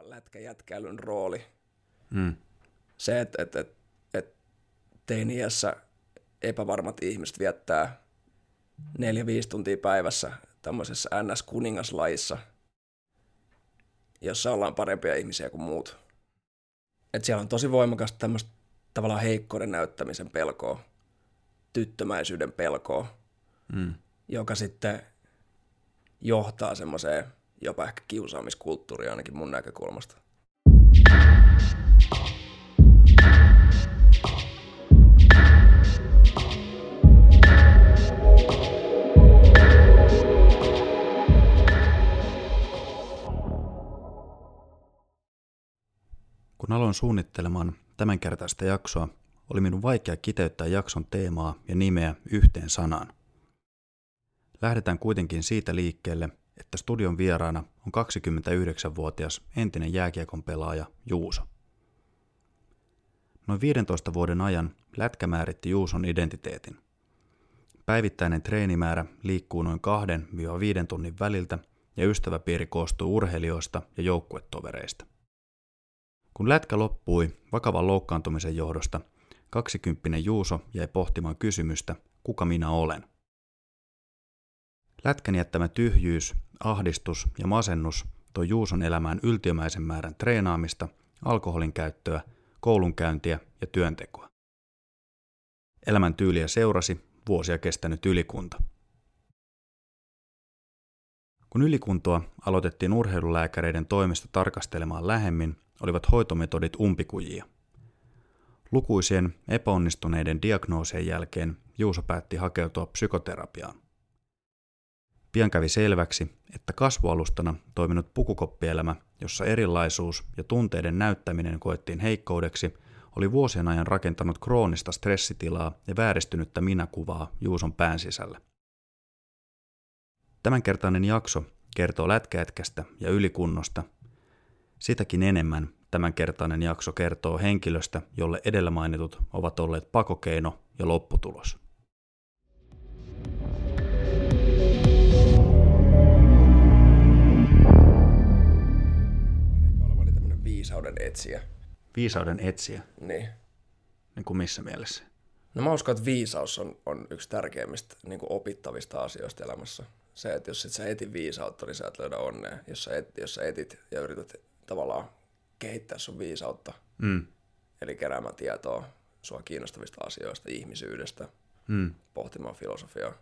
tavallaan lätkäjätkäilyn rooli. Mm. Se, että et, et, et teiniässä epävarmat ihmiset viettää neljä, viisi tuntia päivässä tämmöisessä NS-kuningaslajissa, jossa ollaan parempia ihmisiä kuin muut. Et siellä on tosi voimakasta tämmöistä tavallaan heikkouden näyttämisen pelkoa, tyttömäisyyden pelkoa, Mm. joka sitten johtaa semmoiseen jopa ehkä kiusaamiskulttuuriin ainakin mun näkökulmasta. Kun aloin suunnittelemaan tämänkertaista jaksoa, oli minun vaikea kiteyttää jakson teemaa ja nimeä yhteen sanaan. Lähdetään kuitenkin siitä liikkeelle, että studion vieraana on 29-vuotias entinen jääkiekon pelaaja Juuso. Noin 15 vuoden ajan lätkä määritti Juuson identiteetin. Päivittäinen treenimäärä liikkuu noin 2-5 tunnin väliltä ja ystäväpiiri koostuu urheilijoista ja joukkuetovereista. Kun lätkä loppui vakavan loukkaantumisen johdosta, kaksikymppinen Juuso jäi pohtimaan kysymystä, kuka minä olen. Lätkän jättämä tyhjyys, ahdistus ja masennus toi Juuson elämään yltiömäisen määrän treenaamista, alkoholin käyttöä, koulunkäyntiä ja työntekoa. Elämän tyyliä seurasi vuosia kestänyt ylikunta. Kun ylikuntoa aloitettiin urheilulääkäreiden toimesta tarkastelemaan lähemmin, olivat hoitometodit umpikujia. Lukuisien epäonnistuneiden diagnoosien jälkeen Juuso päätti hakeutua psykoterapiaan. Pian kävi selväksi, että kasvualustana toiminut pukukoppielämä, jossa erilaisuus ja tunteiden näyttäminen koettiin heikkoudeksi, oli vuosien ajan rakentanut kroonista stressitilaa ja vääristynyttä minäkuvaa Juuson pään sisällä. Tämänkertainen jakso kertoo lätkäetkästä ja ylikunnosta. Sitäkin enemmän tämänkertainen jakso kertoo henkilöstä, jolle edellä mainitut ovat olleet pakokeino ja lopputulos. Viisauden etsiä. Viisauden etsiä, Niin. niin kuin missä mielessä? No mä uskon, että viisaus on, on yksi tärkeimmistä niin kuin opittavista asioista elämässä. Se, että jos et sä eti viisautta, niin sä et löydä onnea. Jos sä, et, jos sä etit ja yrität tavallaan kehittää sun viisautta, Mm. eli keräämään tietoa sua kiinnostavista asioista, ihmisyydestä, Mm. pohtimaan filosofiaa,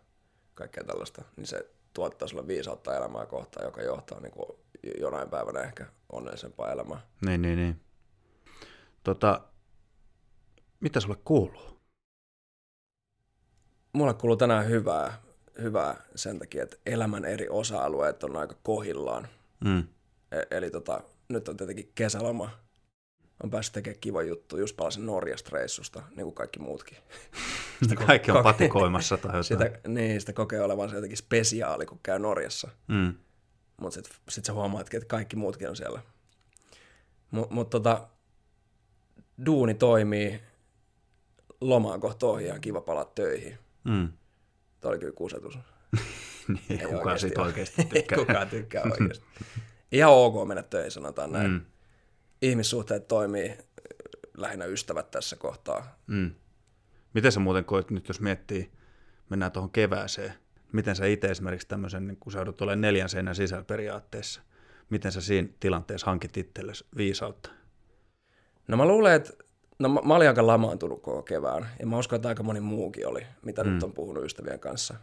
kaikkea tällaista, niin se tuottaa sulle viisautta elämää kohtaan, joka johtaa niin kuin jonain päivänä ehkä onnellisempaa elämää. Niin, niin, niin. Tota, mitä sulle kuuluu? Mulle kuuluu tänään hyvää, hyvää sen takia, että elämän eri osa-alueet on aika kohillaan. Mm. E- eli tota, nyt on tietenkin kesäloma. On päässyt tekemään kiva juttu. Just palasin Norjasta reissusta, niin kuin kaikki muutkin. Kaikki on koke- patikoimassa tai jotain. Sitä, niin, sitä kokee olevansa jotenkin spesiaali, kun käy Norjassa. Mm. Mutta sitten sit sä huomaatkin, että kaikki muutkin on siellä. Mutta mut tota, duuni toimii, lomaan kohta ohi, ihan kiva palata töihin. Mm. Tämä oli kyllä kusetus. niin, ei kukaan siitä oikeasti Ei tykkää. kukaan tykkää oikeasti. Ihan ok mennä töihin, sanotaan näin. Mm. Ihmissuhteet toimii, lähinnä ystävät tässä kohtaa. Mm. Miten sä muuten koet nyt, jos miettii, mennään tuohon kevääseen, miten sä itse esimerkiksi tämmöisen, niin kun sä joudut olemaan neljän seinän sisällä periaatteessa, miten sä siinä tilanteessa hankit itsellesi viisautta? No mä luulen, että no mä, mä olin aika lamaantunut koko kevään, ja mä uskon, että aika moni muukin oli, mitä mm. nyt on puhunut ystävien kanssa.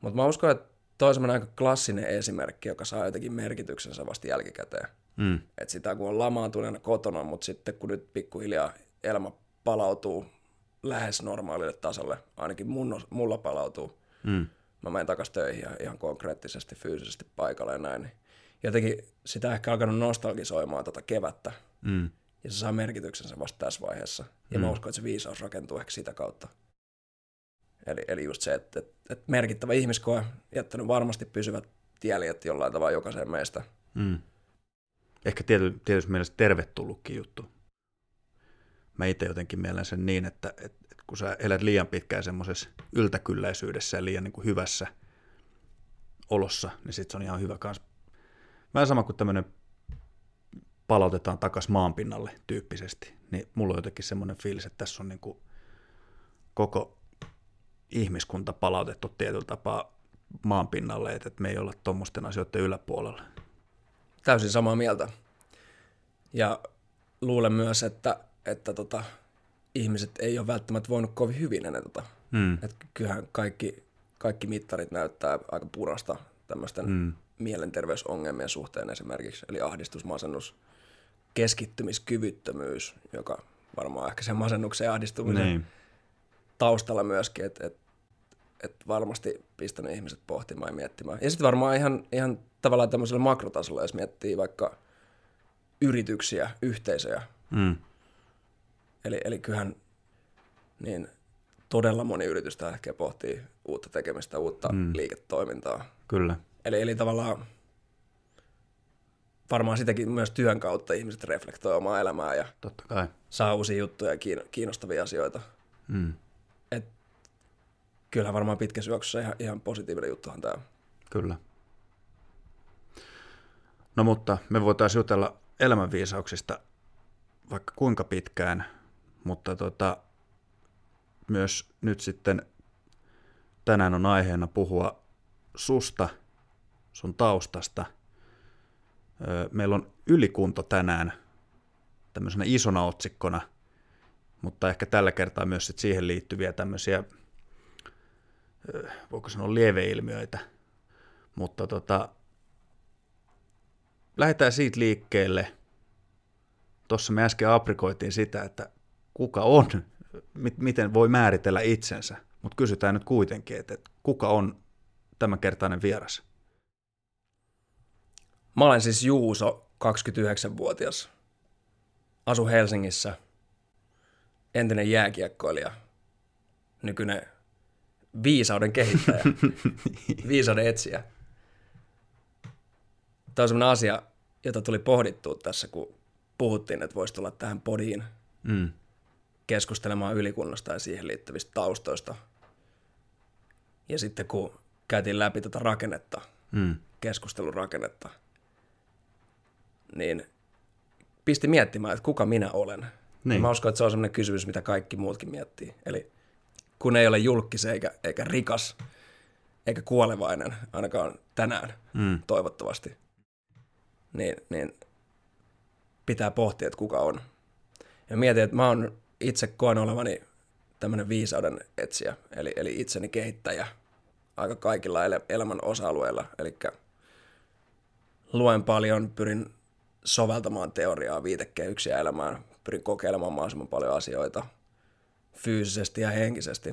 Mutta mä uskon, että toi on aika klassinen esimerkki, joka saa jotenkin merkityksensä vasta jälkikäteen. Mm. Että sitä kun on lamaantuneena kotona, mutta sitten kun nyt pikkuhiljaa elämä palautuu lähes normaalille tasolle, ainakin mun, mulla palautuu, Mm. Mä menen takaisin töihin ja ihan konkreettisesti, fyysisesti paikalle ja näin, niin jotenkin sitä ehkä alkanut nostalgisoimaan tota kevättä, Mm. ja se saa merkityksensä vasta tässä vaiheessa. Ja mm. mä uskon, että se viisaus rakentuu ehkä sitä kautta. Eli, eli just se, että, että, että merkittävä ihmiskoe jättänyt varmasti pysyvät tieljet jollain tavalla jokaiseen meistä. Mm. Ehkä tiety, tietysti mielessä tervetullutkin juttu. Mä itse jotenkin mielen sen niin, että, että kun sä elät liian pitkään semmoisessa yltäkylläisyydessä ja liian niin kuin hyvässä olossa, niin sit se on ihan hyvä kans. Vähän sama kuin tämmöinen palautetaan takaisin maanpinnalle tyyppisesti. Niin mulla on jotenkin semmoinen fiilis, että tässä on niin kuin koko ihmiskunta palautettu tietyllä tapaa maanpinnalle, että me ei olla tuommoisten asioiden yläpuolella. Täysin samaa mieltä. Ja luulen myös, että, että tota, ihmiset ei ole välttämättä voinut kovin hyvin ennen tota. Mm. Että kyllähän kaikki, kaikki mittarit näyttää aika purasta tämmöisten mm. mielenterveysongelmien suhteen esimerkiksi, eli ahdistus, masennus, keskittymiskyvyttömyys, joka varmaan ehkä sen masennuksen ja ahdistumisen niin. taustalla myöskin, että et, et varmasti pistänyt ihmiset pohtimaan ja miettimään. Ja sitten varmaan ihan, ihan tavallaan tämmöisellä makrotasolla, jos miettii vaikka yrityksiä, yhteisöjä. Mm. Eli, eli kyllähän niin todella moni yritys tällä hetkellä pohtii uutta tekemistä, uutta mm. liiketoimintaa. Kyllä. Eli, eli tavallaan varmaan sitäkin myös työn kautta ihmiset reflektoi omaa elämää ja Totta kai. saa uusia juttuja ja kiinnostavia asioita. Mm. Et kyllähän varmaan pitkä syöksyssä ihan, ihan positiivinen juttuhan tämä Kyllä. No mutta me voitaisiin jutella elämänviisauksista vaikka kuinka pitkään, mutta tota, myös nyt sitten tänään on aiheena puhua susta, sun taustasta. Meillä on ylikunto tänään tämmöisenä isona otsikkona, mutta ehkä tällä kertaa myös sit siihen liittyviä tämmöisiä, voiko sanoa lieveilmiöitä. Mutta tota, lähdetään siitä liikkeelle. Tuossa me äsken aprikoitiin sitä, että kuka on, miten voi määritellä itsensä, mutta kysytään nyt kuitenkin, että kuka on tämänkertainen vieras? Mä olen siis Juuso, 29-vuotias. Asu Helsingissä. Entinen jääkiekkoilija. Nykyinen viisauden kehittäjä. viisauden etsiä. Tämä on sellainen asia, jota tuli pohdittua tässä, kun puhuttiin, että voisi tulla tähän podiin mm. Keskustelemaan ylikunnasta ja siihen liittyvistä taustoista. Ja sitten kun käytiin läpi tätä rakennetta, mm. keskustelun rakennetta, niin pisti miettimään, että kuka minä olen. Niin. mä uskon, että se on sellainen kysymys, mitä kaikki muutkin miettii. Eli kun ei ole julkis eikä, eikä rikas, eikä kuolevainen, ainakaan tänään, mm. toivottavasti, niin, niin pitää pohtia, että kuka on. Ja mietin, että mä oon itse koen olevani tämmöinen viisauden etsiä, eli, eli itseni kehittäjä aika kaikilla el- elämän osa-alueilla. Eli luen paljon, pyrin soveltamaan teoriaa, viitekehyksiä elämään, pyrin kokeilemaan mahdollisimman paljon asioita fyysisesti ja henkisesti.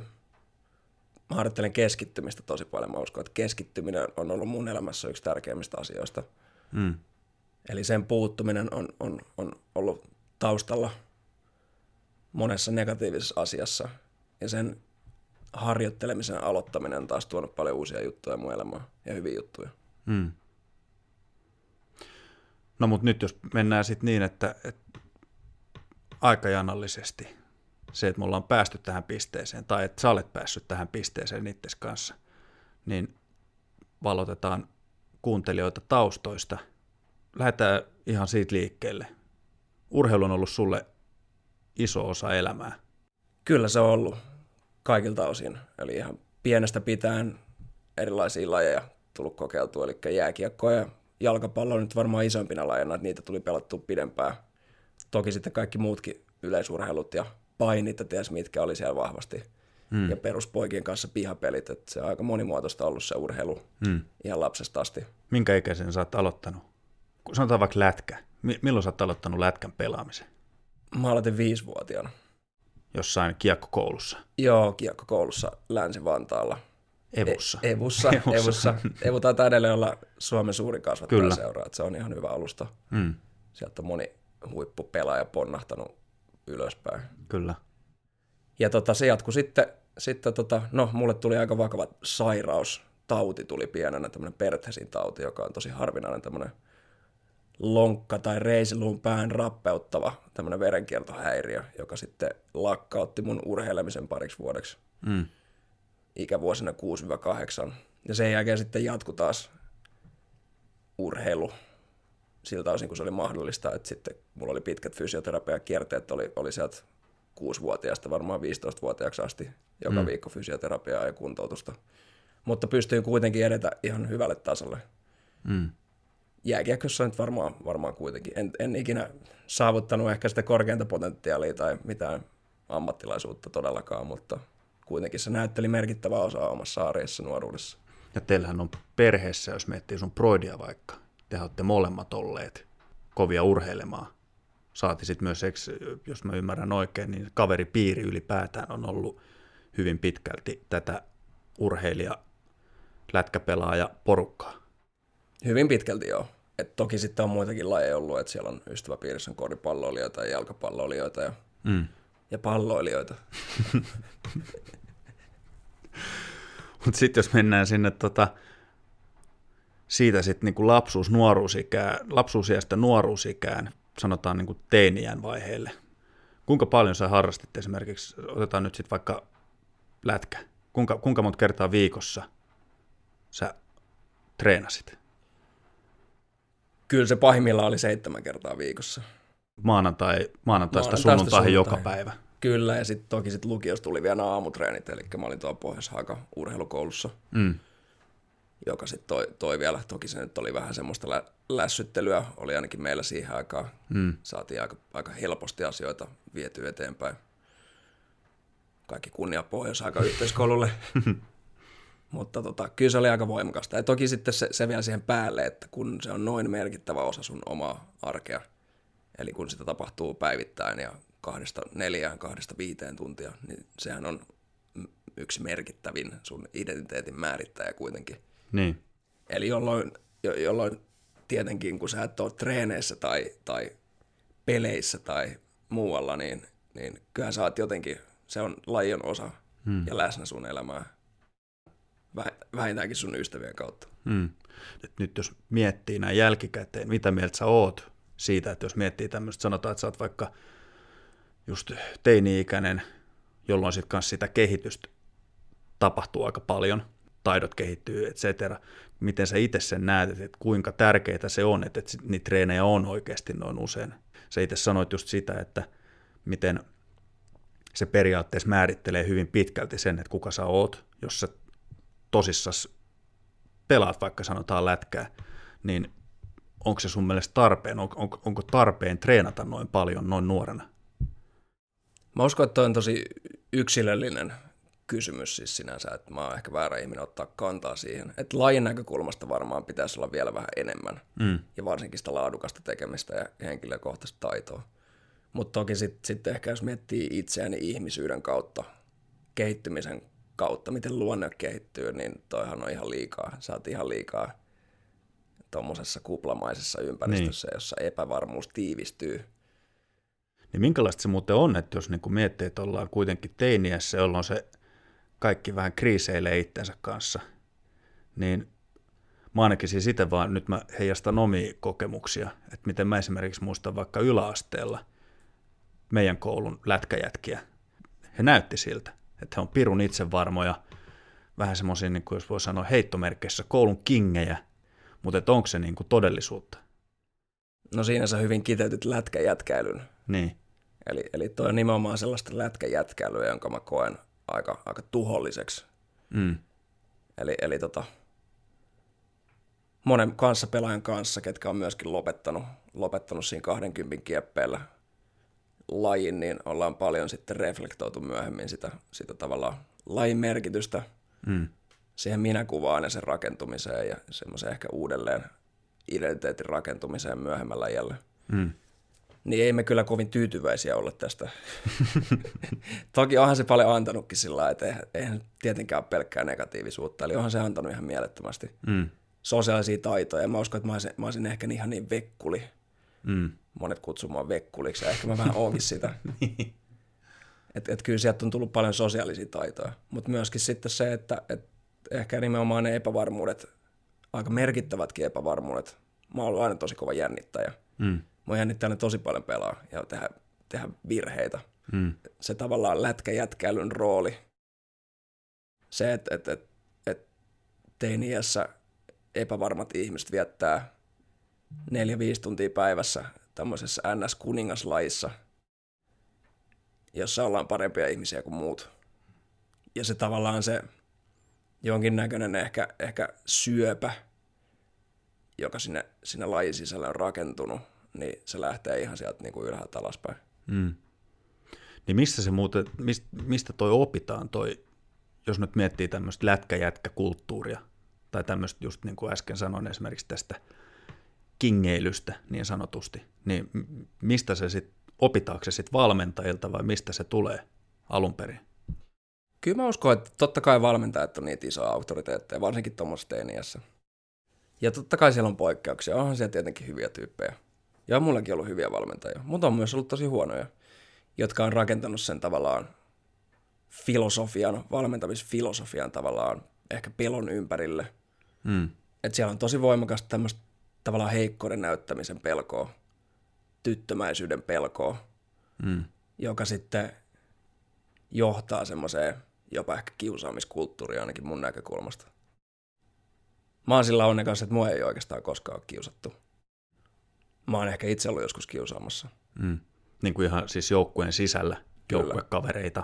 Mä harjoittelen keskittymistä tosi paljon. Mä uskon, että keskittyminen on ollut mun elämässä yksi tärkeimmistä asioista. Mm. Eli sen puuttuminen on, on, on ollut taustalla monessa negatiivisessa asiassa. Ja sen harjoittelemisen aloittaminen on taas tuonut paljon uusia juttuja mun elämään ja hyviä juttuja. Mm. No mutta nyt jos mennään sitten niin, että, että aikajanallisesti se, että me ollaan päästy tähän pisteeseen tai että sä olet päässyt tähän pisteeseen itse kanssa, niin valotetaan kuuntelijoita taustoista. Lähdetään ihan siitä liikkeelle. Urheilu on ollut sulle iso osa elämää. Kyllä se on ollut kaikilta osin. Eli ihan pienestä pitäen erilaisia lajeja tullut kokeiltua, eli jääkiekko ja jalkapallo on nyt varmaan isompina lajina, että niitä tuli pelattua pidempään. Toki sitten kaikki muutkin yleisurheilut ja painit ja ties mitkä oli siellä vahvasti. Mm. Ja peruspoikien kanssa pihapelit, että se on aika monimuotoista ollut se urheilu mm. ihan lapsesta asti. Minkä ikäisen sä oot aloittanut? Sanotaan vaikka lätkä. Milloin sä oot aloittanut lätkän pelaamisen? Mä aloitin viisivuotiaana jossain kiekkokoulussa? Joo, kiekkokoulussa Länsi-Vantaalla. Evussa. E- Evussa. Evussa. Evussa. Evu taitaa edelleen olla Suomen suurin kasvattajaseura, että se on ihan hyvä alusta. Mm. Sieltä on moni huippupelaaja ponnahtanut ylöspäin. Kyllä. Ja tota, se jatkui sitten, sitten tota, no mulle tuli aika vakava sairaus, tauti tuli pienenä, tämmöinen Perthesin tauti, joka on tosi harvinainen tämmöinen lonkka- tai reisiluun pään rappeuttava tämmöinen verenkiertohäiriö, joka sitten lakkautti mun urheilemisen pariksi vuodeksi mm. ikävuosina 6-8. Ja sen jälkeen sitten jatku taas urheilu siltä osin, kun se oli mahdollista, että sitten mulla oli pitkät fysioterapiakierteet, oli, oli sieltä 6-vuotiaasta varmaan 15-vuotiaaksi asti joka mm. viikko fysioterapiaa ja kuntoutusta. Mutta pystyin kuitenkin edetä ihan hyvälle tasolle. Mm. Jääkiekossa nyt varmaan, varmaan kuitenkin. En, en ikinä saavuttanut ehkä sitä korkeinta potentiaalia tai mitään ammattilaisuutta todellakaan, mutta kuitenkin se näytteli merkittävää osaa omassa arjessa nuoruudessa. Ja teillähän on perheessä, jos miettii sun proidia vaikka, te olette molemmat olleet kovia urheilemaan. Saati sitten myös, jos mä ymmärrän oikein, niin kaveripiiri ylipäätään on ollut hyvin pitkälti tätä urheilija, lätkäpelaaja porukkaa. Hyvin pitkälti joo. Et toki sitten on muitakin lajeja ollut, että siellä on ystäväpiirissä on koripalloilijoita ja jalkapalloilijoita ja, mm. ja palloilijoita. Mutta sitten jos mennään sinne tota, siitä sitten niinku lapsuus, nuoruusikään, lapsuusiästä nuoruusikään, sanotaan niinku teiniän vaiheelle. Kuinka paljon sä harrastit esimerkiksi, otetaan nyt sitten vaikka lätkä, kuinka, kuinka monta kertaa viikossa sä treenasit? Kyllä se pahimmillaan oli seitsemän kertaa viikossa. Maanantai, maanantaista sunnuntaihin joka päivä. Kyllä, ja sitten toki sit lukiossa tuli vielä aamutreenit, eli mä olin tuolla pohjois urheilukoulussa, mm. joka sitten toi, toi, vielä, toki se nyt oli vähän semmoista lä- lässyttelyä, oli ainakin meillä siihen aikaan, mm. saatiin aika, aika helposti asioita viety eteenpäin. Kaikki kunnia pohjois yhteiskoululle. Mutta tota, kyllä se oli aika voimakasta. Ja toki sitten se, se vielä siihen päälle, että kun se on noin merkittävä osa sun omaa arkea, eli kun sitä tapahtuu päivittäin ja kahdesta neljään, kahdesta viiteen tuntia, niin sehän on yksi merkittävin sun identiteetin määrittäjä kuitenkin. Niin. Eli jolloin, jo, jolloin tietenkin, kun sä et ole treeneissä tai, tai peleissä tai muualla, niin, niin kyllä sä oot jotenkin, se on lajion osa hmm. ja läsnä sun elämää. Vähintäänkin sun ystävien kautta. Hmm. Nyt, nyt jos miettii näin jälkikäteen, mitä mieltä sä oot siitä, että jos miettii tämmöistä, sanotaan, että sä oot vaikka – just teini-ikäinen, jolloin sitten kanssa sitä kehitystä tapahtuu aika paljon, taidot kehittyy, et cetera. Miten sä itse sen näet, että kuinka tärkeää se on, että, että niitä treenejä on oikeasti noin usein. Sä itse sanoit just sitä, että miten se periaatteessa määrittelee hyvin pitkälti sen, että kuka sä oot, jos sä tosissas pelaat vaikka sanotaan lätkää, niin onko se sun mielestä tarpeen, on, on, onko tarpeen treenata noin paljon noin nuorena? Mä uskon, että on tosi yksilöllinen kysymys siis sinänsä, että mä oon ehkä väärä ihminen ottaa kantaa siihen. Että lajin näkökulmasta varmaan pitäisi olla vielä vähän enemmän, mm. ja varsinkin sitä laadukasta tekemistä ja henkilökohtaista taitoa. Mutta toki sitten sit ehkä jos miettii itseäni ihmisyyden kautta, kehittymisen kautta, miten luonne kehittyy, niin toihan on ihan liikaa. Sä oot ihan liikaa tuommoisessa kuplamaisessa ympäristössä, niin. jossa epävarmuus tiivistyy – niin minkälaista se muuten on, että jos niin miettii, että ollaan kuitenkin teiniässä, jolloin se kaikki vähän kriiseilee itsensä kanssa, niin mä ainakin siis itse vaan, nyt mä heijastan omia kokemuksia, että miten mä esimerkiksi muistan vaikka yläasteella meidän koulun lätkäjätkiä, he näytti siltä, että he on pirun itsevarmoja, vähän semmoisia, niin jos voi sanoa heittomerkeissä, koulun kingejä, mutta että onko se niin kuin todellisuutta? No siinä sä hyvin kiteytyt lätkäjätkäilyn. Niin. Eli, eli toi on nimenomaan sellaista lätkäjätkäilyä, jonka mä koen aika, aika tuholliseksi. Mm. Eli, eli tota, monen kanssa pelaajan kanssa, ketkä on myöskin lopettanut, lopettanut siinä 20 kieppeillä lajin, niin ollaan paljon sitten reflektoitu myöhemmin sitä, sitä tavallaan lajin merkitystä mm. siihen minäkuvaan ja sen rakentumiseen ja semmoisen ehkä uudelleen identiteetin rakentumiseen myöhemmällä jälle. Mm niin ei me kyllä kovin tyytyväisiä olla tästä. Toki onhan se paljon antanutkin sillä että eihän tietenkään ole pelkkää negatiivisuutta, eli onhan se antanut ihan mielettömästi mm. sosiaalisia taitoja. Mä uskon, että mä olisin, mä olisin ehkä ihan niin vekkuli. Mm. Monet kutsuu mua vekkuliksi, ja ehkä mä vähän oonkin sitä. niin. Että et kyllä sieltä on tullut paljon sosiaalisia taitoja, mutta myöskin sitten se, että et ehkä nimenomaan ne epävarmuudet, aika merkittävätkin epävarmuudet, mä oon ollut aina tosi kova jännittäjä. Mm Mua jännittää ne tosi paljon pelaa ja tehdä, tehdä virheitä. Hmm. Se tavallaan lätkäjätkäilyn rooli. Se, että et, et, et teiniässä epävarmat ihmiset viettää neljä-viisi tuntia päivässä tämmöisessä NS-kuningaslajissa, jossa ollaan parempia ihmisiä kuin muut. Ja se tavallaan se jonkinnäköinen ehkä, ehkä syöpä, joka sinne, sinne lajin sisällä on rakentunut, niin se lähtee ihan sieltä niin kuin ylhäältä alaspäin. Mm. Niin mistä se muuten, mistä toi opitaan toi, jos nyt miettii tämmöistä lätkäjätkäkulttuuria, tai tämmöistä just niin kuin äsken sanoin esimerkiksi tästä kingeilystä niin sanotusti, niin mistä se sitten, opitaanko se sitten valmentajilta vai mistä se tulee alun perin? Kyllä mä uskon, että totta kai valmentajat on niitä isoja auktoriteetteja, varsinkin tuommoisessa teiniässä. Ja totta kai siellä on poikkeuksia, onhan siellä tietenkin hyviä tyyppejä. Ja on mullakin ollut hyviä valmentajia, mutta on myös ollut tosi huonoja, jotka on rakentanut sen tavallaan filosofian, valmentamisfilosofian tavallaan ehkä pelon ympärille. Mm. Että siellä on tosi voimakas tämmöistä tavallaan heikkouden näyttämisen pelkoa, tyttömäisyyden pelkoa, mm. joka sitten johtaa semmoiseen jopa ehkä kiusaamiskulttuuriin ainakin mun näkökulmasta. Mä oon sillä onnekas, että mua ei oikeastaan koskaan ole kiusattu. Mä oon ehkä itse ollut joskus kiusaamassa. Mm. Niin kuin ihan siis joukkueen sisällä, joukkuekavereita.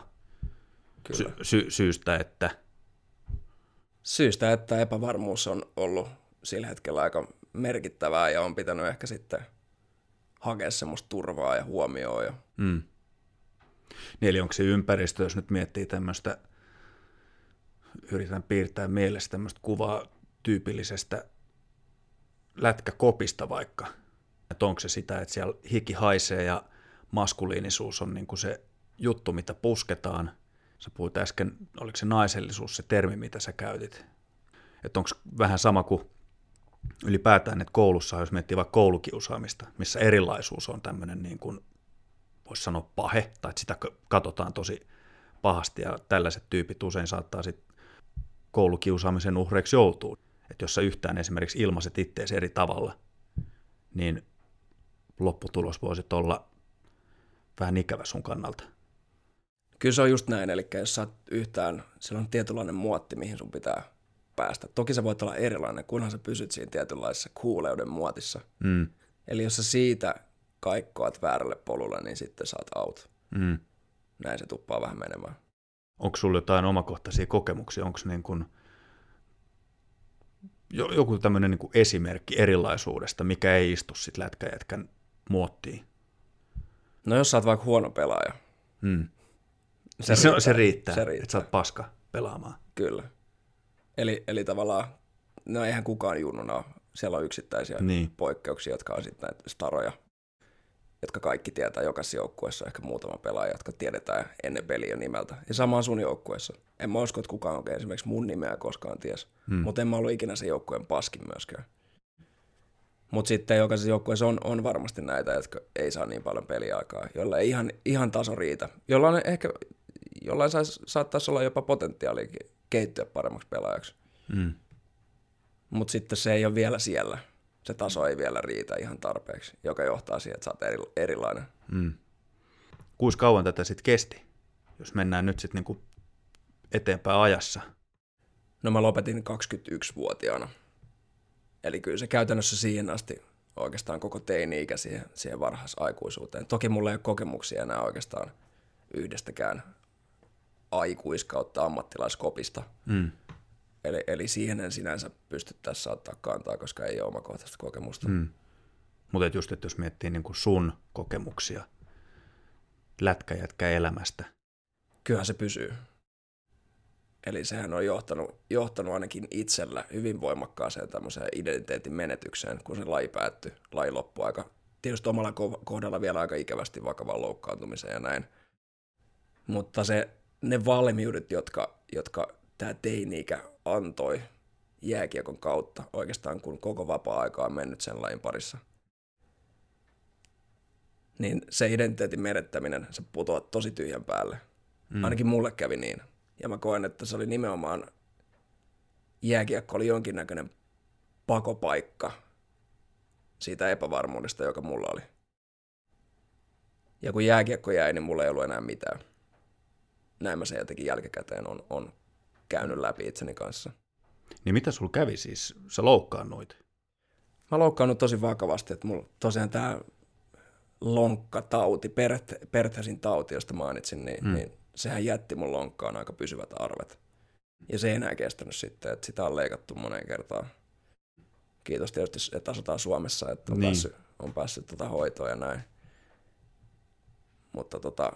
Kyllä. Sy- sy- syystä, että... Syystä, että epävarmuus on ollut sillä hetkellä aika merkittävää ja on pitänyt ehkä sitten hakea semmoista turvaa ja huomioon. Ja... Mm. Niin eli onko se ympäristö, jos nyt miettii tämmöistä, yritän piirtää mielessä tämmöistä kuvaa tyypillisestä lätkäkopista vaikka, että onko se sitä, että siellä hiki haisee ja maskuliinisuus on niin kuin se juttu, mitä pusketaan. Sä puhuit äsken, oliko se naisellisuus se termi, mitä sä käytit. Että onko vähän sama kuin ylipäätään, että koulussa, jos miettii vaikka koulukiusaamista, missä erilaisuus on tämmöinen niin kuin, voisi sanoa pahe, tai että sitä katsotaan tosi pahasti, ja tällaiset tyypit usein saattaa sitten koulukiusaamisen uhreiksi joutua. Että jos sä yhtään esimerkiksi ilmaiset itteesi eri tavalla, niin lopputulos voisi olla vähän ikävä sun kannalta. Kyllä se on just näin, eli jos sä yhtään, sillä on tietynlainen muotti, mihin sun pitää päästä. Toki se voi olla erilainen, kunhan sä pysyt siinä tietynlaisessa kuuleuden muotissa. Mm. Eli jos sä siitä kaikkoat väärälle polulle, niin sitten saat out. Mm. Näin se tuppaa vähän menemään. Onko sulla jotain omakohtaisia kokemuksia? Onko niin kun joku tämmöinen niin esimerkki erilaisuudesta, mikä ei istu sitten lätkäjätkän muottiin? No jos sä oot vaikka huono pelaaja. Mm. Se, se, riittää, se, riittää, se riittää, että sä oot paska pelaamaan. Kyllä. Eli, eli tavallaan, no eihän kukaan junnuna siellä on yksittäisiä niin. poikkeuksia, jotka on sitten näitä staroja, jotka kaikki tietää jokaisessa joukkueessa, ehkä muutama pelaaja, jotka tiedetään ennen peliä nimeltä. Ja sama sun joukkueessa. En mä usko, että kukaan oikein esimerkiksi mun nimeä koskaan ties, hmm. mutta en mä ollut ikinä sen joukkueen paskin myöskään. Mutta sitten jokaisessa joukkueessa on, on varmasti näitä, jotka ei saa niin paljon peliaikaa, jolla ei ihan, ihan taso riitä. Jollain ehkä, jollain sais, saattaisi olla jopa potentiaalikin kehittyä paremmaksi pelaajaksi. Mm. Mutta sitten se ei ole vielä siellä. Se taso ei vielä riitä ihan tarpeeksi, joka johtaa siihen, että sä oot eri, erilainen. Mm. Kuinka kauan tätä sitten kesti, jos mennään nyt sitten niinku eteenpäin ajassa? No mä lopetin 21-vuotiaana. Eli kyllä se käytännössä siihen asti oikeastaan koko teini-ikä siihen, siihen varhaisaikuisuuteen. Toki mulla ei ole kokemuksia enää oikeastaan yhdestäkään aikuiskautta ammattilaiskopista. Mm. Eli, eli siihen en sinänsä pysty tässä ottaa kantaa, koska ei ole omakohtaista kokemusta. Mm. Mutta just, että jos miettii niin kuin sun kokemuksia lätkäjätkä elämästä. Kyllähän se pysyy. Eli sehän on johtanut, johtanut ainakin itsellä hyvin voimakkaaseen tämmöiseen identiteetin menetykseen, kun se laji päättyi, laji loppuaika. Tietysti omalla kohdalla vielä aika ikävästi vakavaan loukkaantumiseen ja näin. Mutta se ne valmiudet, jotka, jotka tämä teini-ikä antoi jääkiekon kautta oikeastaan, kun koko vapaa-aika on mennyt sen lajin parissa. Niin se identiteetin menettäminen, se putoaa tosi tyhjän päälle. Mm. Ainakin mulle kävi niin. Ja mä koen, että se oli nimenomaan, jääkiekko oli jonkinnäköinen pakopaikka siitä epävarmuudesta, joka mulla oli. Ja kun jääkiekko jäi, niin mulla ei ollut enää mitään näin mä sen jotenkin jälkikäteen on, on käynyt läpi itseni kanssa. Niin mitä sulla kävi siis? Sä loukkaannuit? mä loukkaannut tosi vakavasti, että mulla tosiaan tämä lonkkatauti, Perthesin tauti, josta mainitsin, niin, mm. niin sehän jätti mun lonkkaan aika pysyvät arvet. Ja se ei enää kestänyt sitten, että sitä on leikattu moneen kertaan. Kiitos tietysti, että asutaan Suomessa, että on niin. päässyt, on päässyt tota hoitoa ja näin. Mutta tota,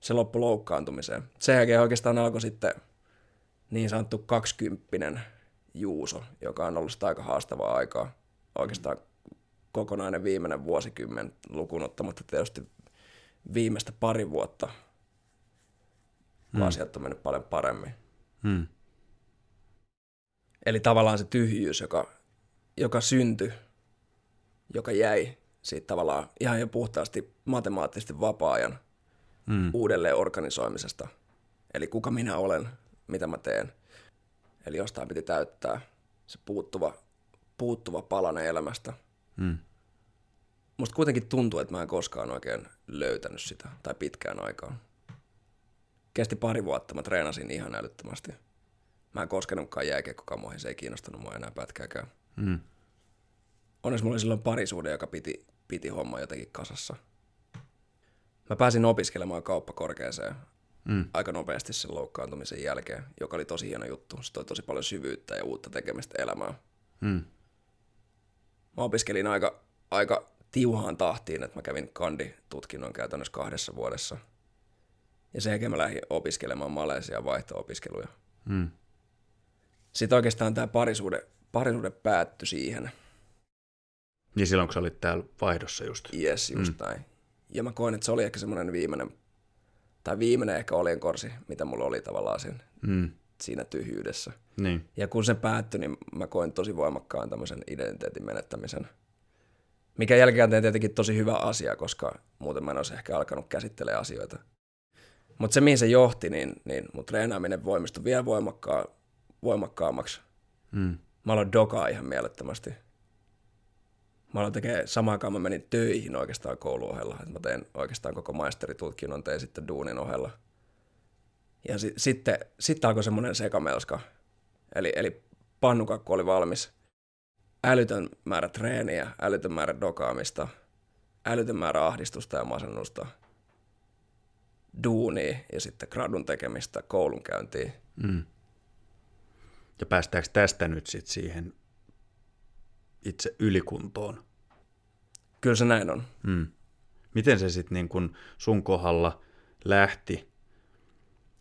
se loppui loukkaantumiseen. Sen jälkeen oikeastaan alkoi sitten niin sanottu kaksikymppinen Juuso, joka on ollut sitä aika haastavaa aikaa. Oikeastaan kokonainen viimeinen vuosikymmen lukuun ottamatta tietysti viimeistä pari vuotta, kun mm. asiat on mennyt paljon paremmin. Mm. Eli tavallaan se tyhjyys, joka, joka syntyi, joka jäi siitä tavallaan ihan jo puhtaasti matemaattisesti vapaa-ajan mm. uudelleen organisoimisesta. Eli kuka minä olen, mitä mä teen. Eli jostain piti täyttää se puuttuva, puuttuva palanen elämästä. Mm. Musta kuitenkin tuntuu, että mä en koskaan oikein löytänyt sitä, tai pitkään aikaan. Kesti pari vuotta, mä treenasin ihan älyttömästi. Mä en koskenutkaan jääkiekkokamoihin, se ei kiinnostanut mua enää pätkääkään. Mm. Onneksi mulla oli silloin parisuuden, joka piti, piti homma jotenkin kasassa. Mä pääsin opiskelemaan kauppakorkeeseen mm. aika nopeasti sen loukkaantumisen jälkeen, joka oli tosi hieno juttu. Se toi tosi paljon syvyyttä ja uutta tekemistä elämään. Mm. Mä opiskelin aika, aika tiuhaan tahtiin, että mä kävin kanditutkinnon käytännössä kahdessa vuodessa. Ja sen jälkeen mä lähdin opiskelemaan Malesia vaihto-opiskeluja. Mm. Sitten oikeastaan tämä parisuhde, parisuhde päättyi siihen. Niin silloin, kun sä olit täällä vaihdossa just. Yes, just mm. näin. Ja mä koin, että se oli ehkä semmoinen viimeinen, tai viimeinen ehkä oljenkorsi, mitä mulla oli tavallaan sen, mm. siinä tyhjyydessä. Niin. Ja kun se päättyi, niin mä koin tosi voimakkaan tämmöisen identiteetin menettämisen. Mikä jälkikäteen tietenkin tosi hyvä asia, koska muuten mä en olisi ehkä alkanut käsittelemään asioita. Mutta se, mihin se johti, niin, niin mun treenaaminen voimistui vielä voimakkaa, voimakkaammaksi. Mm. Mä aloin dokaa ihan mielettömästi mä aloin tekemään, samaan aikaan mä menin töihin oikeastaan kouluohella. mä tein oikeastaan koko maisteritutkinnon, tein sitten duunin ohella. Ja si- sitten, sitten alkoi semmoinen sekamelska. Eli, eli pannukakku oli valmis. Älytön määrä treeniä, älytön määrä dokaamista, älytön määrä ahdistusta ja masennusta, duunia ja sitten gradun tekemistä, koulunkäyntiä. Mm. Ja päästäänkö tästä nyt sitten siihen itse ylikuntoon. Kyllä se näin on. Hmm. Miten se sitten niin kun sun kohdalla lähti?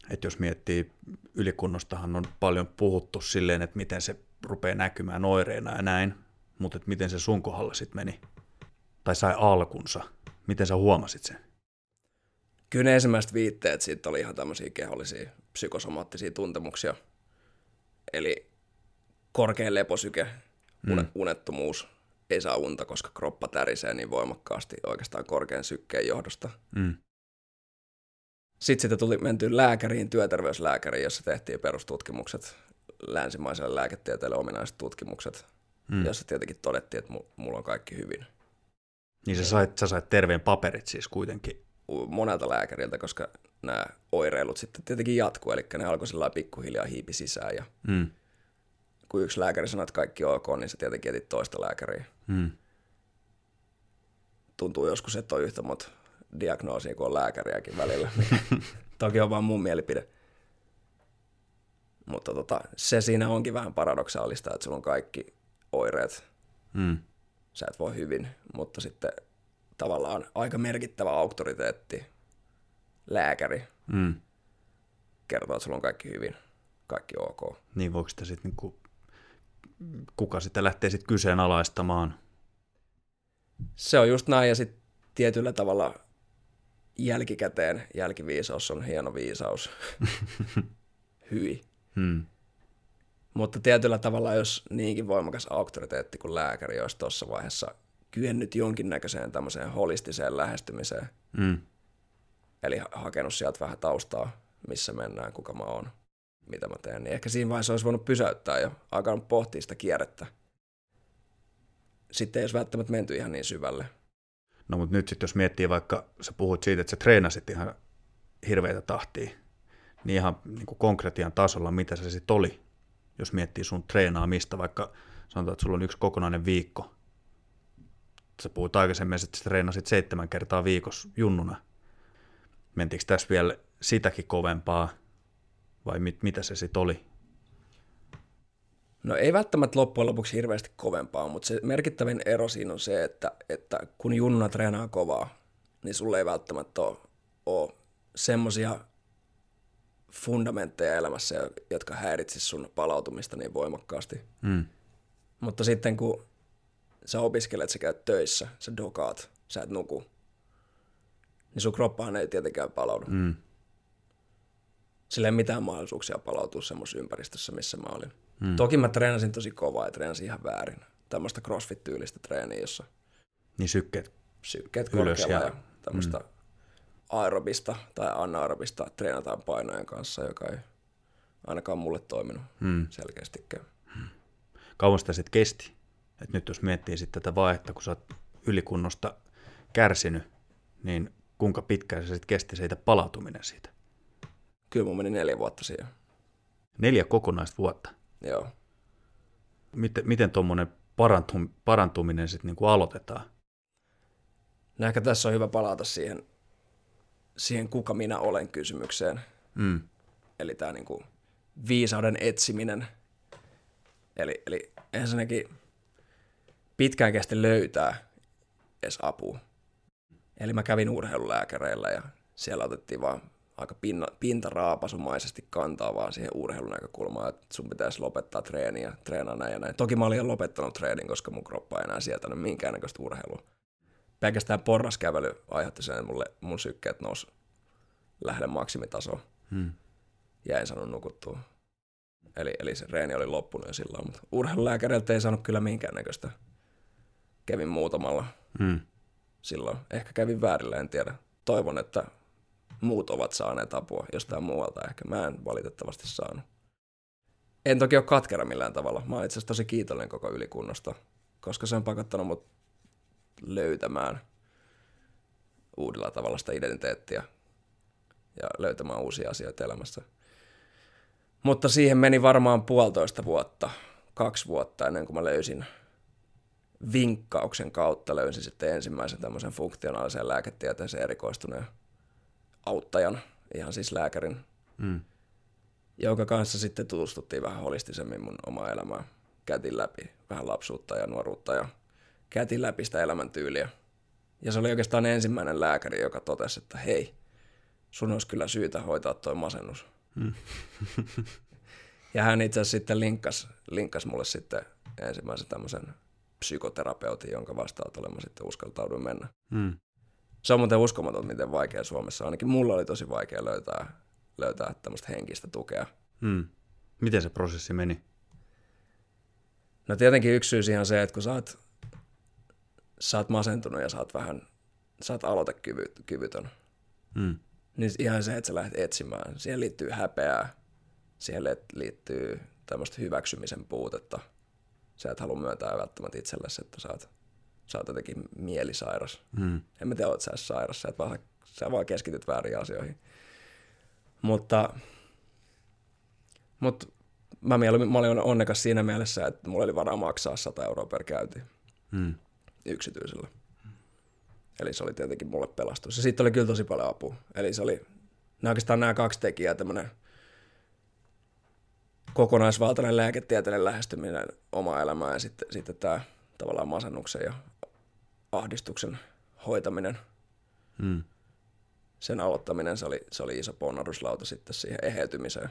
Että jos miettii, ylikunnostahan on paljon puhuttu silleen, että miten se rupeaa näkymään oireina ja näin, mutta että miten se sun kohdalla sitten meni? Tai sai alkunsa? Miten sä huomasit sen? Kyllä ne ensimmäiset viitteet siitä oli ihan tämmöisiä kehollisia psykosomaattisia tuntemuksia. Eli korkea leposyke, mm. unettomuus, ei saa unta, koska kroppa tärisee niin voimakkaasti oikeastaan korkean sykkeen johdosta. Mm. Sitten sitä tuli menty lääkäriin, työterveyslääkäriin, jossa tehtiin perustutkimukset, länsimaiselle lääketieteelle ominaiset tutkimukset, mm. jossa tietenkin todettiin, että mulla on kaikki hyvin. Niin sä sait, sä sait terveen paperit siis kuitenkin? Monelta lääkäriltä, koska nämä oireilut sitten tietenkin jatkuu, eli ne alkoi sillä pikkuhiljaa hiipi sisään ja mm kun yksi lääkäri sanoi, että kaikki on ok, niin sä tietenkin etit toista lääkäriä. Hmm. Tuntuu joskus, että on yhtä monta diagnoosia kuin on lääkäriäkin välillä. Toki on vaan mun mielipide. Mutta tota, se siinä onkin vähän paradoksaalista, että sulla on kaikki oireet. Hmm. Sä et voi hyvin, mutta sitten tavallaan aika merkittävä auktoriteetti, lääkäri, hmm. kertoo, että sulla on kaikki hyvin, kaikki ok. Niin voiko sitä sitten niinku kuka sitä lähtee sitten kyseenalaistamaan. Se on just näin, ja sitten tietyllä tavalla jälkikäteen jälkiviisaus on hieno viisaus. Hyi. Hmm. Mutta tietyllä tavalla, jos niinkin voimakas auktoriteetti kuin lääkäri olisi tuossa vaiheessa kyennyt jonkinnäköiseen tämmöiseen holistiseen lähestymiseen, hmm. eli hakenut sieltä vähän taustaa, missä mennään, kuka mä oon, mitä mä teen, niin ehkä siinä vaiheessa olisi voinut pysäyttää ja alkanut pohtia sitä kierrettä. Sitten ei olisi välttämättä menty ihan niin syvälle. No mutta nyt sitten jos miettii vaikka, sä puhut siitä, että sä treenasit ihan hirveitä tahtia, niin ihan niin kuin konkretian tasolla, mitä se sitten oli, jos miettii sun treenaamista, vaikka sanotaan, että sulla on yksi kokonainen viikko, sä puhuit aikaisemmin, että sä treenasit seitsemän kertaa viikossa junnuna. Mentiinkö tässä vielä sitäkin kovempaa vai mit, mitä se sitten oli? No ei välttämättä loppujen lopuksi hirveästi kovempaa, mutta se merkittävin ero siinä on se, että, että kun junnuna treenaa kovaa, niin sulle ei välttämättä ole, ole semmoisia fundamentteja elämässä, jotka häiritsisivät sun palautumista niin voimakkaasti. Mm. Mutta sitten kun sä opiskelet, sä käyt töissä, sä dokaat, sä et nuku, niin sun kroppahan ei tietenkään palaudu. Mm. Sillä ei mitään mahdollisuuksia palautua semmoisessa ympäristössä, missä mä olin. Mm. Toki mä treenasin tosi kovaa ja treenasin ihan väärin. Tämmöistä crossfit-tyylistä treeniä, jossa Niin sykkeet. sykkeet Ylös korkealla ja- ja, tämmöistä mm. aerobista tai anaerobista treenataan painojen kanssa, joka ei ainakaan mulle toiminut Mm. selkeästikään. Kauan sitä sitten kesti? Et nyt jos miettii sitten tätä vaihetta, kun sä oot ylikunnosta kärsinyt, niin kuinka pitkään se sitten kesti siitä palautuminen siitä? Kyllä mun meni neljä vuotta siihen. Neljä kokonaista vuotta. Joo. Miten, miten tuommoinen parantum, parantuminen sitten niinku aloitetaan? No ehkä tässä on hyvä palata siihen, siihen kuka minä olen kysymykseen. Mm. Eli tämä niinku viisauden etsiminen. Eli, eli ensinnäkin pitkään kesti löytää edes apua. Eli mä kävin urheilulääkäreillä ja siellä otettiin vaan aika pinna, pintaraapasumaisesti kantaa vaan siihen urheilun näkökulmaan, että sun pitäisi lopettaa treeniä, treenaa näin ja näin. Toki mä olin jo lopettanut treenin, koska mun kroppa ei enää sietänyt minkäännäköistä urheilua. Pelkästään porraskävely aiheutti sen, että mulle, mun sykkeet nousi lähelle maksimitasoa Mm. ja en saanut nukuttua. Eli, eli se reeni oli loppunut jo silloin, mutta urheilulääkäriltä ei saanut kyllä minkäännäköistä. Kävin muutamalla Mm. silloin. Ehkä kävin väärillä, en tiedä. Toivon, että muut ovat saaneet apua jostain muualta ehkä. Mä en valitettavasti saanut. En toki ole katkera millään tavalla. Mä oon itse asiassa tosi kiitollinen koko ylikunnosta, koska se on pakottanut mut löytämään uudella tavalla sitä identiteettiä ja löytämään uusia asioita elämässä. Mutta siihen meni varmaan puolitoista vuotta, kaksi vuotta ennen kuin mä löysin vinkkauksen kautta löysin sitten ensimmäisen tämmöisen funktionaalisen lääketieteeseen erikoistuneen auttajan, ihan siis lääkärin, Mm. jonka kanssa sitten tutustuttiin vähän holistisemmin mun omaa elämää. Käytiin läpi vähän lapsuutta ja nuoruutta ja käytiin läpi sitä elämäntyyliä. Ja se oli oikeastaan ensimmäinen lääkäri, joka totesi, että hei, sun olisi kyllä syytä hoitaa toi masennus. Mm. ja hän itse asiassa sitten linkkas, linkkas mulle sitten ensimmäisen tämmöisen psykoterapeutin, jonka vastaanotolle mä sitten uskaltauduin mennä. Mm. Se on muuten uskomaton, miten vaikea Suomessa. Ainakin mulla oli tosi vaikea löytää, löytää tämmöistä henkistä tukea. Mm. Miten se prosessi meni? No tietenkin yksi syy siihen on se, että kun sä oot, sä oot masentunut ja sä oot vähän, sä oot aloitekyvytön, Mm. niin ihan se, että sä lähdet etsimään. Siihen liittyy häpeää, siihen li- liittyy tämmöistä hyväksymisen puutetta. Sä et halua myöntää välttämättä itsellesi, että sä oot, sä oot jotenkin mielisairas. Mm. En mä tiedä, oot sä sairas, sä, et vaan, sä vaan keskityt väärin asioihin. Mutta, mutta mä, mieluummin, mä olin onnekas siinä mielessä, että mulla oli varaa maksaa 100 euroa per käynti Mm. yksityisellä. Eli se oli tietenkin mulle pelastus. Ja siitä oli kyllä tosi paljon apua. Eli se oli nämä oikeastaan nämä kaksi tekijää, tämmöinen kokonaisvaltainen lääketieteellinen lähestyminen omaa elämään ja sitten, sitten tämä tavallaan masennuksen ja ahdistuksen hoitaminen, Mm. sen aloittaminen, se oli, se oli iso ponnahduslauta sitten siihen eheytymiseen.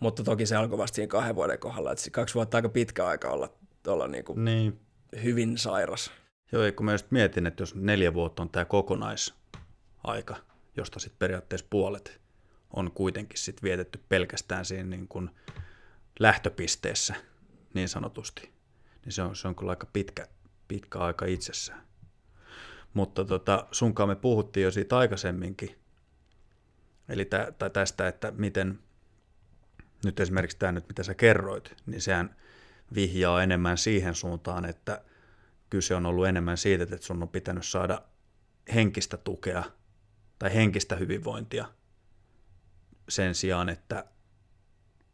Mutta toki se alkoi vasta siinä kahden vuoden kohdalla, että kaksi vuotta aika pitkä aika olla, olla niin kuin Niin. hyvin sairas. Joo, kun mä just mietin, että jos neljä vuotta on tämä kokonaisaika, josta sitten periaatteessa puolet on kuitenkin sit vietetty pelkästään siinä niin kuin lähtöpisteessä niin sanotusti, niin se on, se on kyllä aika pitkä, pitkä aika itsessään. Mutta tota, sunkaan me puhuttiin jo siitä aikaisemminkin, eli tä, tai tästä, että miten nyt esimerkiksi tämä nyt, mitä sä kerroit, niin sehän vihjaa enemmän siihen suuntaan, että kyse on ollut enemmän siitä, että sun on pitänyt saada henkistä tukea tai henkistä hyvinvointia sen sijaan, että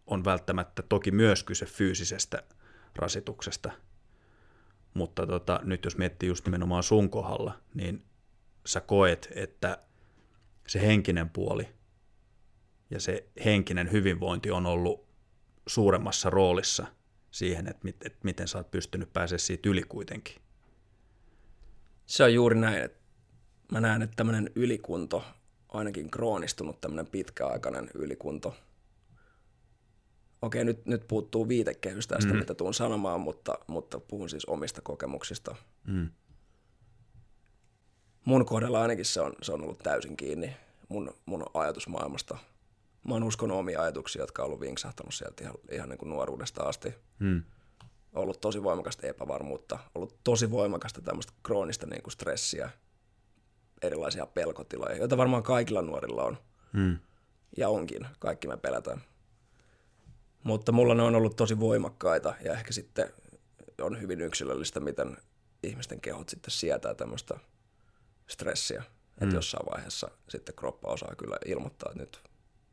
on välttämättä toki myös kyse fyysisestä rasituksesta, mutta tota, nyt jos miettii just nimenomaan sun kohdalla, niin sä koet, että se henkinen puoli ja se henkinen hyvinvointi on ollut suuremmassa roolissa siihen, että, mit, että miten sä oot pystynyt pääsemään siitä yli kuitenkin. Se on juuri näin, että mä näen, että tämmöinen ylikunto, ainakin kroonistunut tämmöinen pitkäaikainen ylikunto, okei, nyt, nyt puuttuu viitekehys tästä, mm. mitä tuun sanomaan, mutta, mutta puhun siis omista kokemuksista. Mm. Mun kohdalla ainakin se on, se on ollut täysin kiinni mun, mun ajatusmaailmasta. Mä oon uskonut omia ajatuksia, jotka on ollut vinksahtanut sieltä ihan, ihan niin kuin nuoruudesta asti. Mm. Ollut tosi voimakasta epävarmuutta, ollut tosi voimakasta tämmöistä kroonista niin kuin stressiä, erilaisia pelkotiloja, joita varmaan kaikilla nuorilla on. Mm. Ja onkin, kaikki me pelätään. Mutta mulla ne on ollut tosi voimakkaita ja ehkä sitten on hyvin yksilöllistä, miten ihmisten kehot sitten sietää tämmöistä stressiä. Mm. Että jossain vaiheessa sitten kroppa osaa kyllä ilmoittaa, että nyt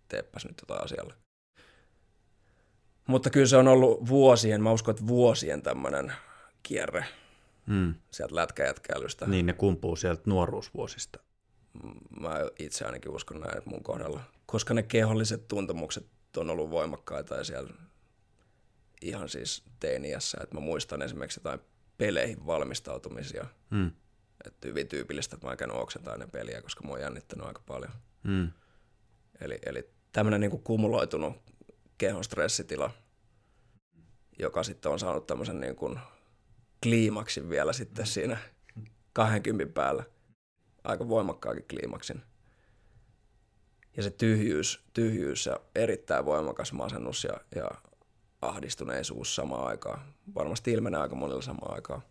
teepäs nyt jotain asialle. Mutta kyllä se on ollut vuosien, mä uskon, että vuosien tämmöinen kierre mm. sieltä lätkäjätkäilystä. Niin, ne kumpuu sieltä nuoruusvuosista. Mä itse ainakin uskon näin, mun kohdalla. Koska ne keholliset tuntemukset on ollut voimakkaita ja siellä ihan siis teiniässä. Että mä muistan esimerkiksi jotain peleihin valmistautumisia. Mm. Että hyvin tyypillistä, että mä oon käynyt oksentaa peliä, koska mä oon jännittänyt aika paljon. Mm. Eli, eli tämmöinen niin kumuloitunut kehon stressitila, joka sitten on saanut tämmöisen niin kuin kliimaksin vielä sitten siinä 20 päällä. Aika voimakkaakin kliimaksin. Ja se tyhjyys, tyhjyys ja erittäin voimakas masennus ja, ja ahdistuneisuus samaan aikaan. Varmasti ilmenee aika monilla samaan aikaan.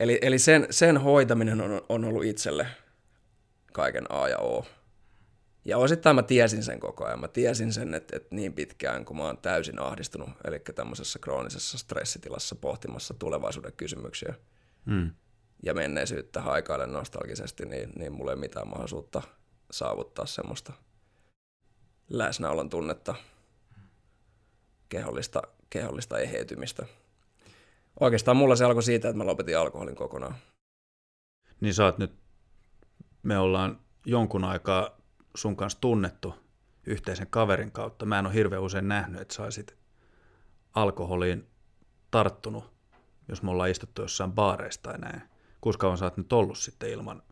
Eli, eli sen, sen hoitaminen on, on ollut itselle kaiken A ja O. Ja osittain mä tiesin sen koko ajan. Mä tiesin sen, että, että niin pitkään kun mä oon täysin ahdistunut, eli tämmöisessä kroonisessa stressitilassa pohtimassa tulevaisuuden kysymyksiä mm. ja menneisyyttä haikailen nostalgisesti, niin, niin mulla ei mitään mahdollisuutta saavuttaa semmoista läsnäolon tunnetta, kehollista, kehollista eheytymistä. Oikeastaan mulla se alkoi siitä, että mä lopetin alkoholin kokonaan. Niin sä oot nyt, me ollaan jonkun aikaa sun kanssa tunnettu yhteisen kaverin kautta. Mä en ole hirveän usein nähnyt, että saisit alkoholiin tarttunut, jos me ollaan istuttu jossain baareista tai näin. Kuinka kauan sä oot nyt ollut sitten ilman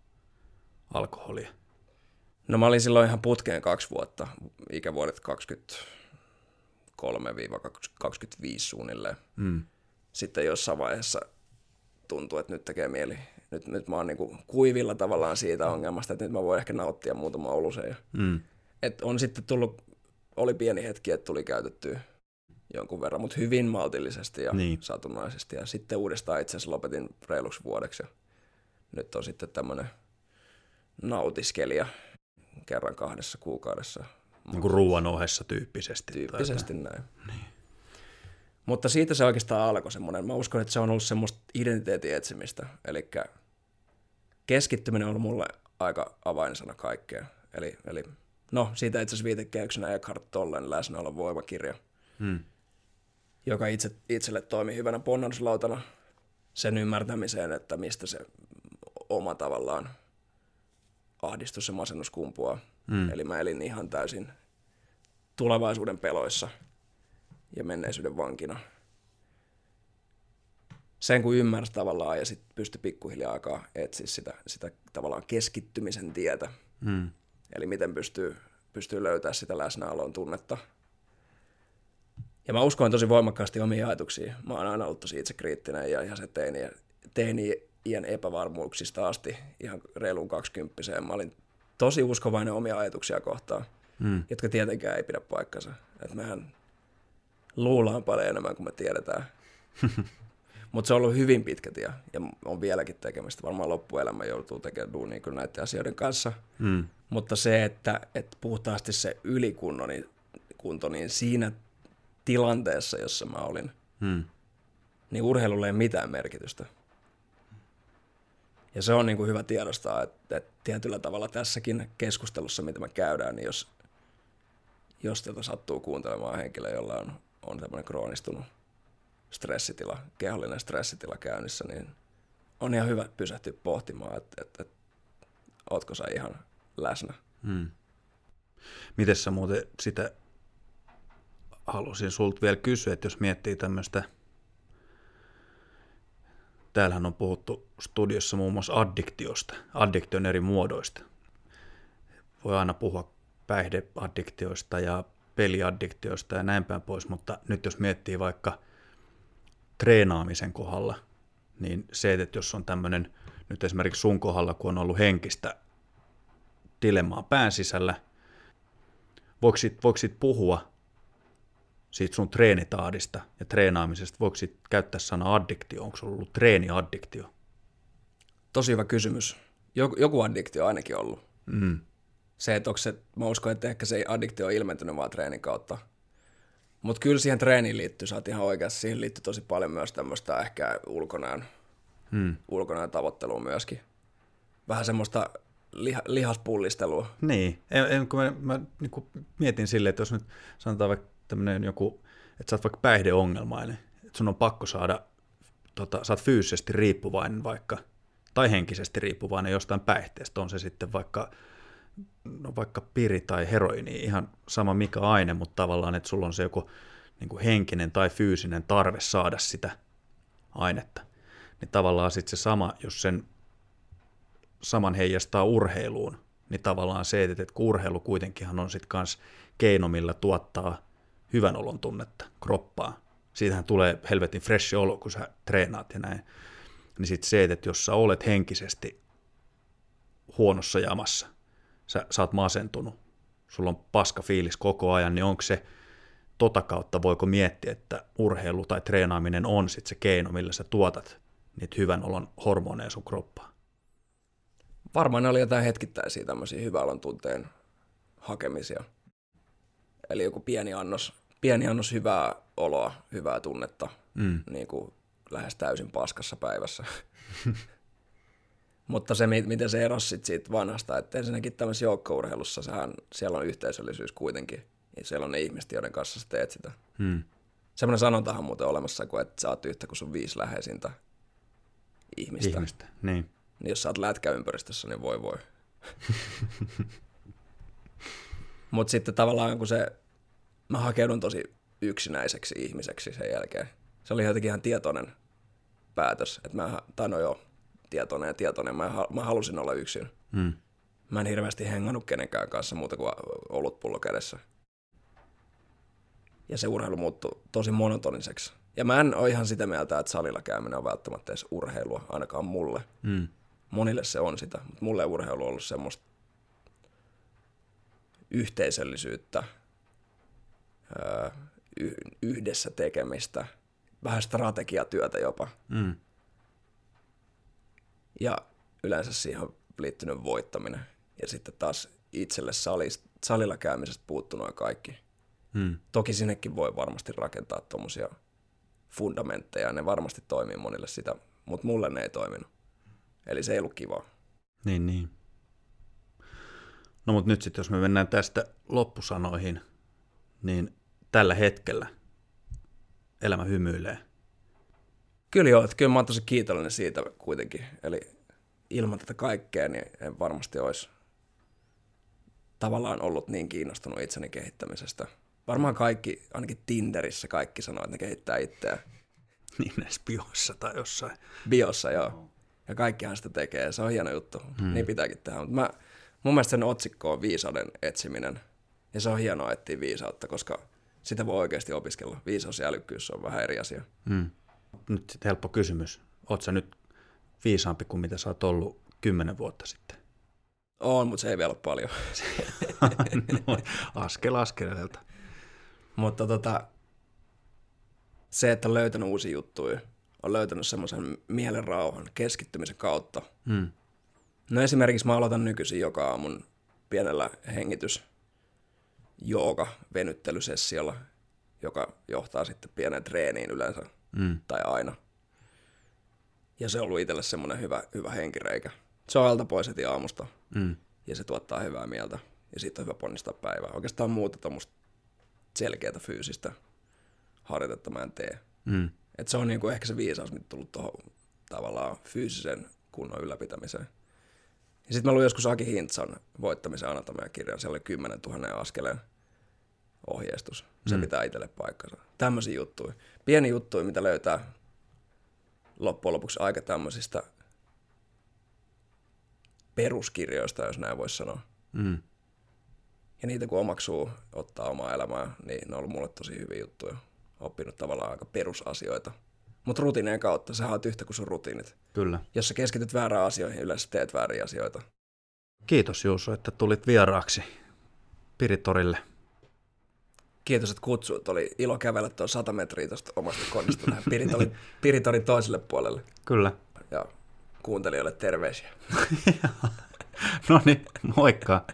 alkoholia? No mä olin silloin ihan putkeen kaksi vuotta, ikävuodet 23-25 suunnilleen. Mm. Sitten jossain vaiheessa tuntui, että nyt tekee mieli. Nyt, nyt mä oon niinku kuivilla tavallaan siitä ongelmasta, että nyt mä voin ehkä nauttia muutama oluseen. Mm. Et on sitten tullut, oli pieni hetki, että tuli käytettyä jonkun verran, mutta hyvin maltillisesti ja niin. satunnaisesti. Ja sitten uudestaan itse asiassa lopetin reiluksi vuodeksi. Ja nyt on sitten tämmöinen nautiskelija kerran kahdessa kuukaudessa. Niin kuin ruoan ohessa tyyppisesti. Tyyppisesti tai... näin. Niin. Mutta siitä se oikeastaan alkoi semmoinen. Mä uskon, että se on ollut semmoista identiteetin etsimistä. Eli keskittyminen on ollut mulle aika avainsana kaikkea. Eli, eli no, siitä itse asiassa viitekeyksenä Eckhart Tollen läsnäolon voimakirja, hmm. joka itse, itselle toimi hyvänä ponnannuslautana sen ymmärtämiseen, että mistä se oma tavallaan ahdistus ja masennus kumpuaa. Mm. Eli mä elin ihan täysin tulevaisuuden peloissa ja menneisyyden vankina. Sen kun ymmärsi tavallaan ja sitten pystyi pikkuhiljaa aikaa etsiä sitä, sitä tavallaan keskittymisen tietä. Mm. Eli miten pystyy, pystyy löytää sitä läsnäolon tunnetta. Ja mä uskoin tosi voimakkaasti omiin ajatuksiin. Mä oon aina ollut tosi itsekriittinen ja ihan se teini, teini iän epävarmuuksista asti ihan reiluun kaksikymppiseen. Mä olin tosi uskovainen omia ajatuksia kohtaan, mm. jotka tietenkään ei pidä paikkansa. Et mehän luullaan paljon enemmän kuin me tiedetään. Mutta se on ollut hyvin pitkä tie ja on vieläkin tekemistä. Varmaan loppuelämä joutuu tekemään duunia kyllä näiden asioiden kanssa. Mm. Mutta se, että, että puhtaasti se ylikunto, niin, kunto, niin siinä tilanteessa, jossa mä olin, mm. niin urheilulle ei mitään merkitystä. Ja se on niin kuin hyvä tiedostaa, että, että tietyllä tavalla tässäkin keskustelussa, mitä me käydään, niin jos, jos tätä sattuu kuuntelemaan henkilö, jolla on, on tämmöinen kroonistunut stressitila, kehollinen stressitila käynnissä, niin on ihan hyvä pysähtyä pohtimaan, että, että, että ootko sä ihan läsnä. Hmm. Miten sä muuten sitä halusin sulta vielä kysyä, että jos miettii tämmöistä, täällähän on puhuttu studiossa muun muassa addiktiosta, addiktion eri muodoista. Voi aina puhua päihdeaddiktioista ja peliaddiktioista ja näin päin pois, mutta nyt jos miettii vaikka treenaamisen kohdalla, niin se, että jos on tämmöinen, nyt esimerkiksi sun kohdalla, kun on ollut henkistä dilemmaa pään sisällä, voiko siitä, voiko siitä puhua siitä sun treenitaadista ja treenaamisesta, voiko siitä käyttää sana addiktio, onko sulla ollut treeniaddiktio? Tosi hyvä kysymys. Joku, joku addiktio ainakin ollut. Mm. Se, että onko se, mä uskon, että ehkä se addiktio on ilmentynyt vaan treenin kautta. Mutta kyllä siihen treeniin liittyy, sä oot ihan oikeassa, siihen liittyy tosi paljon myös tämmöistä ehkä ulkonäön, Hmm. ulkonäön tavoittelua myöskin. Vähän semmoista liha, lihaspullistelua. Niin, en, en, kun mä, mä niin kuin mietin silleen, että jos nyt sanotaan vaikka tämmöinen joku, että sä oot vaikka päihdeongelmainen, että sun on pakko saada, tota, sä oot fyysisesti riippuvainen vaikka, tai henkisesti riippuvainen jostain päihteestä, on se sitten vaikka, no vaikka piri tai heroini, ihan sama mikä aine, mutta tavallaan, että sulla on se joku niin kuin henkinen tai fyysinen tarve saada sitä ainetta. Niin tavallaan sitten se sama, jos sen saman heijastaa urheiluun, niin tavallaan se, että, että urheilu kuitenkinhan on sitten kans keino, millä tuottaa hyvän olon tunnetta kroppaa. Siitähän tulee helvetin fresh olo, kun sä treenaat ja näin. Niin sitten se, että jos sä olet henkisesti huonossa jamassa, sä, sä oot masentunut, sulla on paska fiilis koko ajan, niin onko se tota kautta, voiko miettiä, että urheilu tai treenaaminen on sitten se keino, millä sä tuotat niitä hyvän olon hormoneja sun kroppaan? Varmaan ne oli jotain hetkittäisiä tämmöisiä hyvän tunteen hakemisia. Eli joku pieni annos, pieni annos hyvää oloa, hyvää tunnetta, Mm. niin kuin lähes täysin paskassa päivässä. Mutta se, mi- miten se erosi sit siitä vanhasta, että ensinnäkin tämmöisessä joukkourheilussa, sehän, siellä on yhteisöllisyys kuitenkin. Ja siellä on ne ihmiset, joiden kanssa sä teet sitä. Mm. Semmoinen sanontahan on muuten olemassa, kun että sä oot yhtä kuin sun viisi läheisintä ihmistä. Ihmistä, niin. Niin jos sä oot lätkäympäristössä, niin voi voi. Mutta sitten tavallaan kun se, mä hakeudun tosi yksinäiseksi ihmiseksi sen jälkeen. Se oli jotenkin ihan tietoinen päätös, että mä, tai no joo, tietoinen ja tietoinen, mä, mä halusin olla yksin. Mm. Mä en hirveästi hengannut kenenkään kanssa muuta kuin olutpullo kädessä. Ja se urheilu muuttui tosi monotoniseksi. Ja mä en ole ihan sitä mieltä, että salilla käyminen on välttämättä edes urheilua, ainakaan mulle. Mm. Monille se on sitä, mutta mulle urheilu on ollut semmoista yhteisöllisyyttä, yhdessä tekemistä, vähän strategiatyötä jopa. Mm. Ja yleensä siihen on liittynyt voittaminen. Ja sitten taas itselle salis, salilla käymisestä puuttuu noin kaikki. Mm. Toki sinnekin voi varmasti rakentaa tuommoisia fundamentteja, ne varmasti toimii monille sitä, mutta mulle ne ei toiminut. Eli se ei ollut kivaa. Niin, niin. No mutta nyt sitten, jos me mennään tästä loppusanoihin, niin tällä hetkellä elämä hymyilee. Kyllä joo, että kyllä mä oon tosi kiitollinen siitä kuitenkin. Eli ilman tätä kaikkea, niin en varmasti olisi tavallaan ollut niin kiinnostunut itseni kehittämisestä. Varmaan kaikki, ainakin Tinderissä kaikki sanoo, että ne kehittää itseään. Niin näissä bioissa tai jossain. Biossa, joo. Ja kaikkihan sitä tekee, se on hieno juttu. Hmm. Niin pitääkin tehdä. Mutta mä, mun mielestä sen otsikko on viisauden etsiminen. Ja se on hienoa etsiä viisautta, koska sitä voi oikeasti opiskella. Viisaus ja älykkyys on vähän eri asia. Mm. Nyt sitten helppo kysymys. Sä nyt viisaampi kuin mitä sä oot ollut kymmenen vuotta sitten? On, mutta se ei vielä ole paljon. no, askel askeleelta. Mutta tota, se, että on löytänyt uusia juttuja, on löytänyt semmoisen mielen rauhan keskittymisen kautta. Mm. No esimerkiksi mä aloitan nykyisin joka aamun pienellä hengitys jooga venyttelysessiolla, joka johtaa sitten pieneen treeniin yleensä, Mm. tai aina. Ja se on ollut itselle semmoinen hyvä, hyvä henkireikä. Se on alta pois heti aamusta, Mm. ja se tuottaa hyvää mieltä, ja siitä on hyvä ponnistaa päivää. Oikeastaan muuta tuommoista selkeää fyysistä harjoitetta mä en tee. Mm. Et se on niinku ehkä se viisaus, mitä tullut tuohon tavallaan fyysisen kunnon ylläpitämiseen. Ja sitten mä luin joskus Aki Hintsan voittamisen anatomia-kirjan, siellä oli 10 000 askeleen ohjeistus. Se mm. pitää itselle paikkansa. Tämmöisiä juttuja. Pieni juttuja, mitä löytää loppujen lopuksi aika tämmöisistä peruskirjoista, jos näin voisi sanoa. Mm. Ja niitä kun omaksuu, ottaa omaa elämää, niin ne on ollut mulle tosi hyviä juttuja. Oppinut tavallaan aika perusasioita. Mutta rutiinien kautta, sä oot yhtä kuin sun rutiinit. Kyllä. Jos sä keskityt väärään asioihin, yleensä teet vääriä asioita. Kiitos Juuso, että tulit vieraaksi Piritorille. Kiitos, että kutsuit. Oli ilo kävellä tuon 100 metriä tuosta omasta kodista tähän Piritorin, Piritorin toiselle puolelle. Kyllä. Ja kuuntelijoille terveisiä. no niin, moikka.